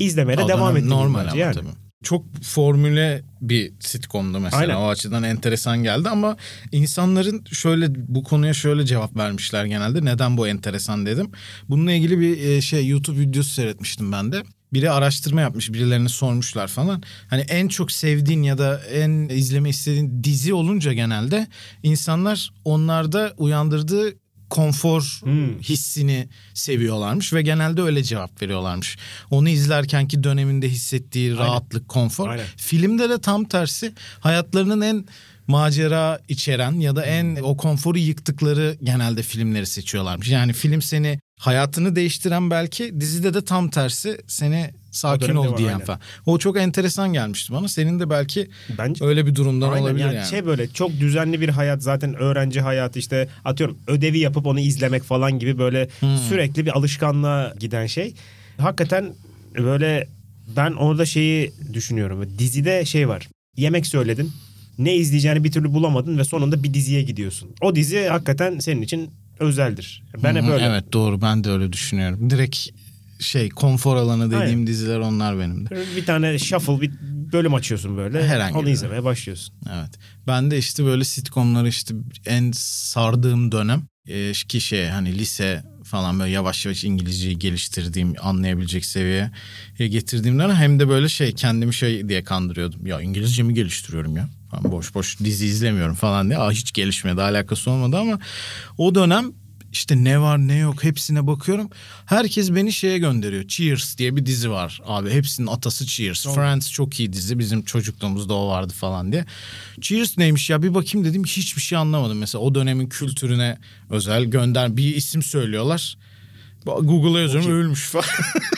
Speaker 3: izlemeye de devam ettim
Speaker 2: normal
Speaker 3: bence
Speaker 2: ama tabii. Çok formüle bir sitcomdu mesela.
Speaker 3: Aynen.
Speaker 2: O açıdan enteresan geldi ama insanların şöyle bu konuya şöyle cevap vermişler genelde. Neden bu enteresan dedim. Bununla ilgili bir e, şey YouTube videosu seyretmiştim ben de. Biri araştırma yapmış, birilerine sormuşlar falan. Hani en çok sevdiğin ya da en izleme istediğin dizi olunca genelde insanlar onlarda uyandırdığı konfor
Speaker 3: Hmm.
Speaker 2: hissini seviyorlarmış ve genelde öyle cevap veriyorlarmış. Onu izlerkenki döneminde hissettiği rahatlık, konfor.
Speaker 3: Aynen.
Speaker 2: Filmde de tam tersi hayatlarının en macera içeren ya da en o konforu yıktıkları genelde filmleri seçiyorlarmış. Yani film seni hayatını değiştiren belki dizide de tam tersi seni sakin ol diyen
Speaker 3: aynen.
Speaker 2: falan. O çok enteresan gelmişti bana. Senin de belki
Speaker 3: Bence
Speaker 2: öyle bir durumdan
Speaker 3: Aynen
Speaker 2: olabilir
Speaker 3: yani,
Speaker 2: yani.
Speaker 3: Şey böyle çok düzenli bir hayat zaten öğrenci hayatı işte atıyorum ödevi yapıp onu izlemek falan gibi böyle
Speaker 2: Hmm.
Speaker 3: sürekli bir alışkanlığa giden şey. Hakikaten böyle ben orada şeyi düşünüyorum. Dizide şey var. Yemek söyledin. Ne izleyeceğini bir türlü bulamadın ve sonunda bir diziye gidiyorsun. O dizi hakikaten senin için özeldir. Ben hep
Speaker 2: Hı hı,
Speaker 3: öyle.
Speaker 2: Evet doğru ben de öyle düşünüyorum. Direkt şey konfor alanı dediğim
Speaker 3: Aynen.
Speaker 2: diziler onlar benim de.
Speaker 3: Bir tane shuffle bir bölüm açıyorsun böyle.
Speaker 2: Herhangi
Speaker 3: onu izlemeye başlıyorsun.
Speaker 2: Evet. Ben de işte böyle sitcomları işte en sardığım dönem e, ki şey hani lise falan böyle yavaş yavaş İngilizceyi geliştirdiğim anlayabilecek seviyeye getirdiğim dönem hem de böyle şey kendimi şey diye kandırıyordum. Ya İngilizcemi geliştiriyorum ya. Ben boş boş dizi izlemiyorum falan diye. Aa, hiç gelişmedi alakası olmadı ama o dönem işte ne var ne yok hepsine bakıyorum. Herkes beni şeye gönderiyor. Cheers diye bir dizi var abi. Hepsinin atası Cheers. Friends çok iyi dizi. Bizim çocukluğumuzda o vardı falan diye. Cheers neymiş ya bir bakayım dedim. Hiçbir şey anlamadım. Mesela o dönemin kültürüne özel gönder bir isim söylüyorlar. Google'a yazıyorum ölmüş falan.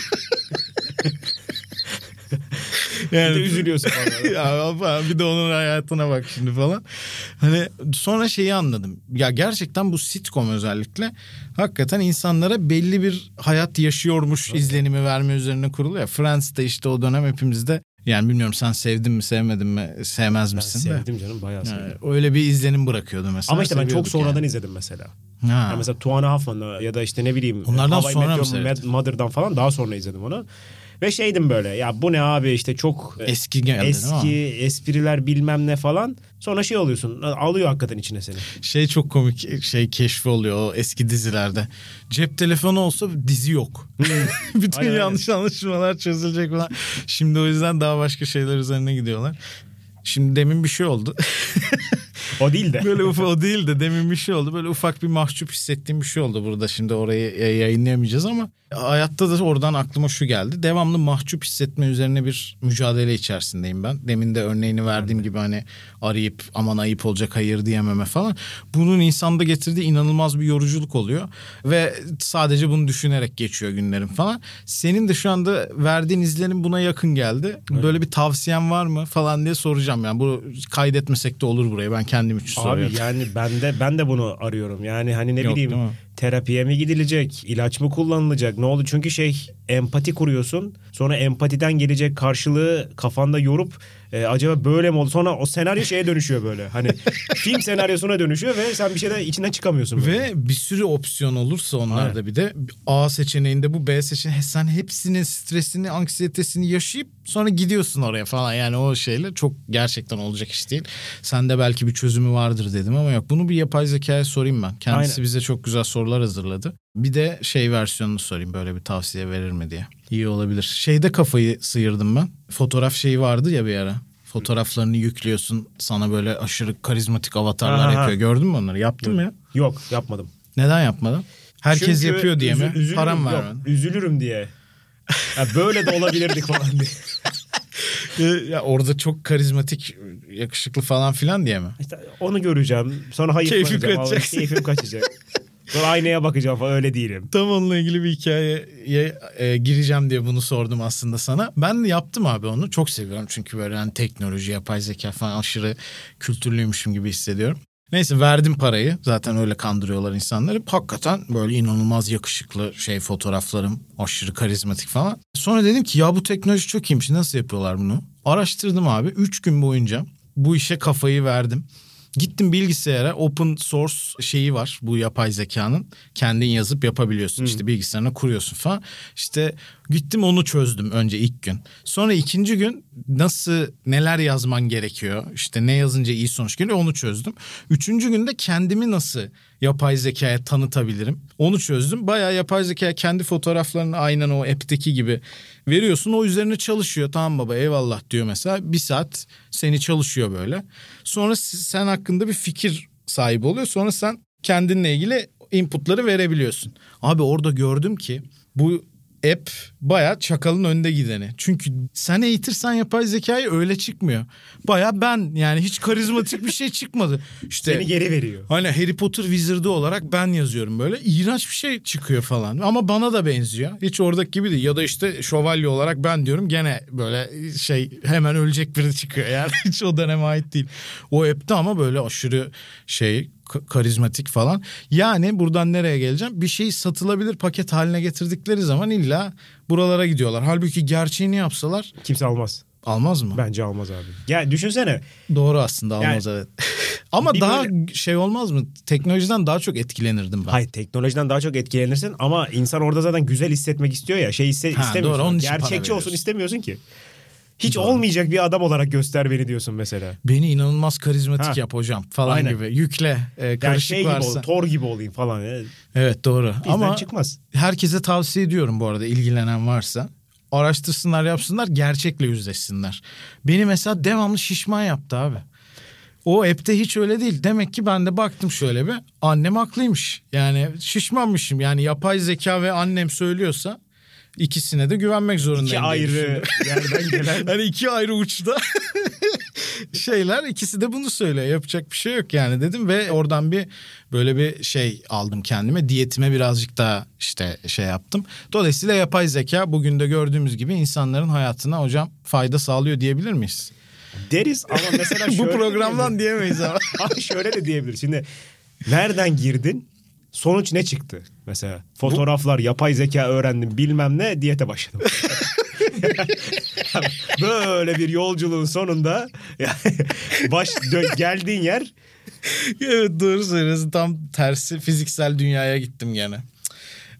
Speaker 3: Bir de üzülüyorsun falan.
Speaker 2: ya falan, bir de onun hayatına bak şimdi falan. Hani sonra şeyi anladım. Ya gerçekten bu sitcom özellikle hakikaten insanlara belli bir hayat yaşıyormuş izlenimi verme üzerine kurulu ya. Friends'te işte o dönem hepimizde yani bilmiyorum sen sevdin mi sevmedin mi sevmez
Speaker 3: Ben
Speaker 2: misin de.
Speaker 3: sevdim canım bayağı sevdim.
Speaker 2: Yani öyle bir izlenim bırakıyordu mesela.
Speaker 3: Ama işte ben çok sonradan
Speaker 2: yani.
Speaker 3: izledim mesela.
Speaker 2: Ha.
Speaker 3: Yani mesela Two and a Half Men'ı ya da işte ne bileyim
Speaker 2: Onlardan
Speaker 3: How I
Speaker 2: sonra
Speaker 3: Met
Speaker 2: mı?
Speaker 3: Mother'dan falan daha sonra izledim onu. Ve şeydim böyle ya bu ne abi işte çok
Speaker 2: Eski geldi
Speaker 3: eski espriler bilmem ne falan. Sonra şey oluyorsun alıyor hakikaten içine seni.
Speaker 2: Şey çok komik şey keşfi oluyor o eski dizilerde. Cep telefonu olsa dizi yok. Bütün
Speaker 3: Aynen,
Speaker 2: yanlış anlaşılmalar çözülecek falan. Şimdi o yüzden daha başka şeyler üzerine gidiyorlar. Şimdi demin bir şey oldu.
Speaker 3: O değil de.
Speaker 2: Böyle ufak o değil de demin bir şey oldu. Böyle ufak bir mahcup hissettiğim bir şey oldu burada. Şimdi orayı yayınlayamayacağız ama hayatta da oradan aklıma şu geldi. Devamlı mahcup hissetme üzerine bir mücadele içerisindeyim ben. Demin de örneğini verdiğim gibi hani arayıp aman ayıp olacak hayır diyememe falan. Bunun insanda getirdiği inanılmaz bir yoruculuk oluyor. Ve sadece bunu düşünerek geçiyor günlerim falan. Senin de şu anda verdiğin izlenim buna yakın geldi. Böyle bir tavsiyen var mı falan diye soracağım. Yani bu kaydetmesek de olur buraya. Ben kendim için
Speaker 3: Abi
Speaker 2: soruyorum.
Speaker 3: yani ben de ben de bunu arıyorum. Yani hani ne
Speaker 2: Yok,
Speaker 3: bileyim terapiye mi gidilecek, ilaç mı kullanılacak? Ne oldu? Çünkü şey empati kuruyorsun. Sonra empatiden gelecek karşılığı kafanda yorup e, acaba böyle mi oldu? Sonra o senaryo şeye dönüşüyor böyle. Hani film senaryosuna dönüşüyor ve sen bir şeyden içinden çıkamıyorsun. Böyle.
Speaker 2: Ve bir sürü opsiyon olursa onlarda
Speaker 3: Aynen.
Speaker 2: bir de A seçeneğinde bu B seçeneği sen hepsinin stresini, anksiyetesini yaşayıp sonra gidiyorsun oraya falan. Yani o şeyle çok gerçekten olacak iş değil. Sende belki bir çözümü vardır dedim ama yok. Bunu bir yapay zekaya sorayım ben. Kendisi
Speaker 3: Aynen.
Speaker 2: bize çok güzel sorular hazırladı. Bir de şey versiyonunu sorayım böyle bir tavsiye verir mi diye. İyi olabilir. Şeyde kafayı sıyırdım ben. Fotoğraf şeyi vardı ya bir ara. Fotoğraflarını yüklüyorsun sana böyle aşırı karizmatik avatarlar
Speaker 3: Aha.
Speaker 2: yapıyor. Gördün mü onları? Yaptın mı ya?
Speaker 3: Yok yapmadım.
Speaker 2: Neden yapmadın? Herkes
Speaker 3: Çünkü
Speaker 2: yapıyor diye mi?
Speaker 3: üzü- üzülürüm-
Speaker 2: Param
Speaker 3: yok,
Speaker 2: vermedin.
Speaker 3: üzülürüm diye. Ya böyle de olabilirdik falan diye.
Speaker 2: Ee, ya orada çok karizmatik, yakışıklı falan filan diye mi?
Speaker 3: İşte onu göreceğim. Sonra hayıflanacağım.
Speaker 2: Keyfim kaçacak.
Speaker 3: Keyfim kaçacak. Sonra aynaya bakacağım falan öyle değilim.
Speaker 2: Tam onunla ilgili bir hikayeye e, gireceğim diye bunu sordum aslında sana. Ben de yaptım abi onu. Çok seviyorum çünkü böyle hani teknoloji, yapay zeka falan aşırı kültürlüymüşüm gibi hissediyorum. Neyse verdim parayı. Zaten öyle kandırıyorlar insanları. Hakikaten böyle inanılmaz yakışıklı şey fotoğraflarım. Aşırı karizmatik falan. Sonra dedim ki ya bu teknoloji çok iyiymiş. Nasıl yapıyorlar bunu? Araştırdım abi. Üç gün boyunca bu işe kafayı verdim. Gittim bilgisayara open source şeyi var bu yapay zekanın. Kendin yazıp yapabiliyorsun. İşte bilgisayarına kuruyorsun falan. İşte gittim onu çözdüm önce ilk gün. Sonra ikinci gün nasıl neler yazman gerekiyor? İşte ne yazınca iyi sonuç geliyor onu çözdüm. Üçüncü günde kendimi nasıl yapay zekaya tanıtabilirim? Onu çözdüm. Bayağı yapay zekaya kendi fotoğraflarını aynen o app'teki gibi veriyorsun. O üzerine çalışıyor. Tamam baba eyvallah diyor mesela. Bir saat seni çalışıyor böyle. Sonra sen hakkında bir fikir sahibi oluyor. Sonra sen kendinle ilgili inputları verebiliyorsun. Abi orada gördüm ki bu app bayağı çakalın önde gideni. Çünkü sen eğitirsen yapay zekayı öyle çıkmıyor. Bayağı ben yani hiç karizmatik bir şey çıkmadı. İşte
Speaker 3: Seni geri veriyor.
Speaker 2: Hani Harry Potter Wizard'ı olarak ben yazıyorum böyle. İğrenç bir şey çıkıyor falan. Ama bana da benziyor. Hiç oradaki gibi değil. Ya da işte şövalye olarak ben diyorum gene böyle şey hemen ölecek biri çıkıyor. Yani hiç o döneme ait değil. O app'te ama böyle aşırı şey karizmatik falan. Yani buradan nereye geleceğim? Bir şeyi satılabilir paket haline getirdikleri zaman illa buralara gidiyorlar. Halbuki gerçeğini yapsalar
Speaker 3: Kimse almaz.
Speaker 2: almaz mı?
Speaker 3: Bence almaz abi. Ya düşünsene.
Speaker 2: Doğru aslında almaz
Speaker 3: Yani-
Speaker 2: evet. Ama daha
Speaker 3: böyle-
Speaker 2: şey olmaz mı? Teknolojiden daha çok etkilenirdim ben.
Speaker 3: Hayır teknolojiden daha çok etkilenirsin ama insan orada zaten güzel hissetmek istiyor ya. Şey iste,
Speaker 2: Ha,
Speaker 3: istemiyorsun.
Speaker 2: doğru, onun
Speaker 3: Gerçekçi olsun istemiyorsun ki. Hiç
Speaker 2: Doğru.
Speaker 3: olmayacak bir adam olarak göster beni diyorsun mesela.
Speaker 2: Beni inanılmaz karizmatik
Speaker 3: Ha.
Speaker 2: yap hocam falan
Speaker 3: Aynen.
Speaker 2: gibi. Yükle e,
Speaker 3: Yani
Speaker 2: karışık
Speaker 3: şey gibi
Speaker 2: varsa.
Speaker 3: ol, Thor gibi olayım falan. ya.
Speaker 2: evet doğru.
Speaker 3: Bizden
Speaker 2: Ama
Speaker 3: çıkmaz.
Speaker 2: herkese tavsiye ediyorum bu arada ilgilenen varsa. Araştırsınlar yapsınlar gerçekle yüzleşsinler. Beni mesela devamlı şişman yaptı abi. O app'te hiç öyle değil. Demek ki ben de baktım şöyle bir. Annem haklıymış. Yani şişmanmışım. Yani yapay zeka ve annem söylüyorsa ikisine de güvenmek zorundayım.
Speaker 3: İki ayrı yerden gelen
Speaker 2: Hani iki ayrı uçta. şeyler ikisi de bunu söylüyor. Yapacak bir şey yok yani dedim ve oradan bir böyle bir şey aldım kendime. Diyetime birazcık daha işte şey yaptım. Dolayısıyla yapay zeka bugün de gördüğümüz gibi insanların hayatına hocam fayda sağlıyor diyebilir miyiz?
Speaker 3: Deriz ama mesela
Speaker 2: Bu
Speaker 3: şöyle de
Speaker 2: programdan
Speaker 3: diyebiliriz.
Speaker 2: diyemeyiz ama.
Speaker 3: Şöyle de diyebilir. Şimdi nereden girdin? Sonuç ne çıktı? Mesela fotoğraflar, yapay zeka öğrendim bilmem ne diyete başladım. Böyle bir yolculuğun sonunda baş geldiğin yer
Speaker 2: evet doğru söylüyorsun. Tam tersi fiziksel dünyaya gittim gene.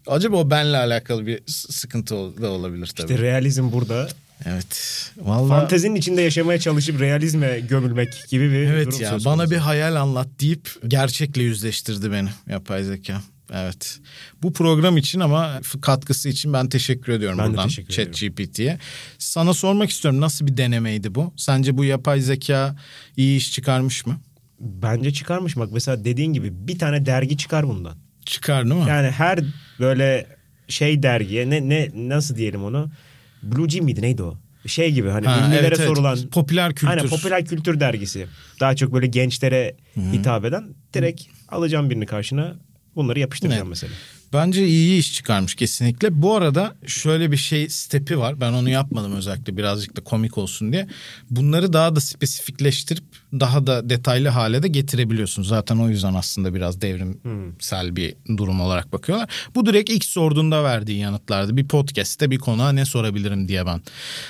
Speaker 2: Acaba o benle alakalı bir sıkıntı da olabilir tabii.
Speaker 3: işte realizm burada.
Speaker 2: evet. Vallahi
Speaker 3: Fantezinin içinde yaşamaya çalışıp realizme gömülmek gibi bir
Speaker 2: Evet
Speaker 3: durum
Speaker 2: ya
Speaker 3: söz
Speaker 2: bana
Speaker 3: konusu.
Speaker 2: bir hayal anlat deyip gerçekle yüzleştirdi beni yapay zeka. Evet. Bu program için ama katkısı için ben teşekkür ediyorum
Speaker 3: Ben
Speaker 2: buradan. ChatGPT'ye. Sana sormak istiyorum nasıl bir denemeydi bu? Sence bu yapay zeka iyi iş çıkarmış mı?
Speaker 3: Bence çıkarmış bak mesela dediğin gibi bir tane dergi çıkar bundan.
Speaker 2: Çıkar değil mi?
Speaker 3: Yani her böyle şey dergiye ne ne nasıl diyelim onu? Blue Jean miydi neydi o? Şey gibi hani
Speaker 2: Ha,
Speaker 3: ünlülere
Speaker 2: evet, evet.
Speaker 3: sorulan
Speaker 2: Popüler kültür.
Speaker 3: Aynen popüler kültür dergisi. Daha çok böyle gençlere hitap eden direkt alacağım birini karşına bunları yapıştıracağım
Speaker 2: Evet.
Speaker 3: mesela.
Speaker 2: Bence iyi iş çıkarmış kesinlikle. Bu arada şöyle bir şey stepi var. Ben onu yapmadım özellikle birazcık da komik olsun diye. Bunları daha da spesifikleştirip daha da detaylı hale de getirebiliyorsun. Zaten o yüzden aslında biraz devrimsel bir durum olarak bakıyorlar. Bu direkt ilk sorduğunda verdiği yanıtlardı. Bir podcast'te bir konuğa ne sorabilirim diye ben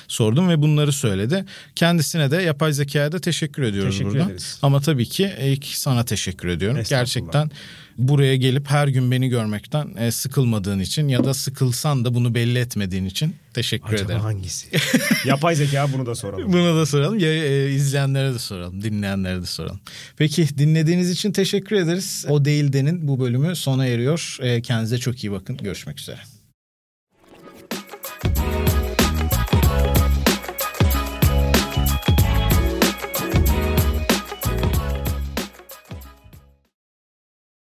Speaker 2: sordum ve bunları söyledi. Kendisine de yapay zekaya da teşekkür ediyoruz
Speaker 3: Teşekkür
Speaker 2: buradan.
Speaker 3: ederiz.
Speaker 2: Ama tabii ki ilk sana teşekkür ediyorum. Gerçekten buraya gelip her gün beni görmekten e, sıkılmadığın için ya da sıkılsan da bunu belli etmediğin için teşekkür
Speaker 3: Acaba
Speaker 2: ederim.
Speaker 3: hangisi? Yapay zeka bunu da soralım.
Speaker 2: Bunu da soralım. Ya, e, izleyenlere de soralım. Dinleyenlere de soralım. Peki dinlediğiniz için teşekkür ederiz. O değil denin bu bölümü sona eriyor. E, kendinize çok iyi bakın. Görüşmek üzere.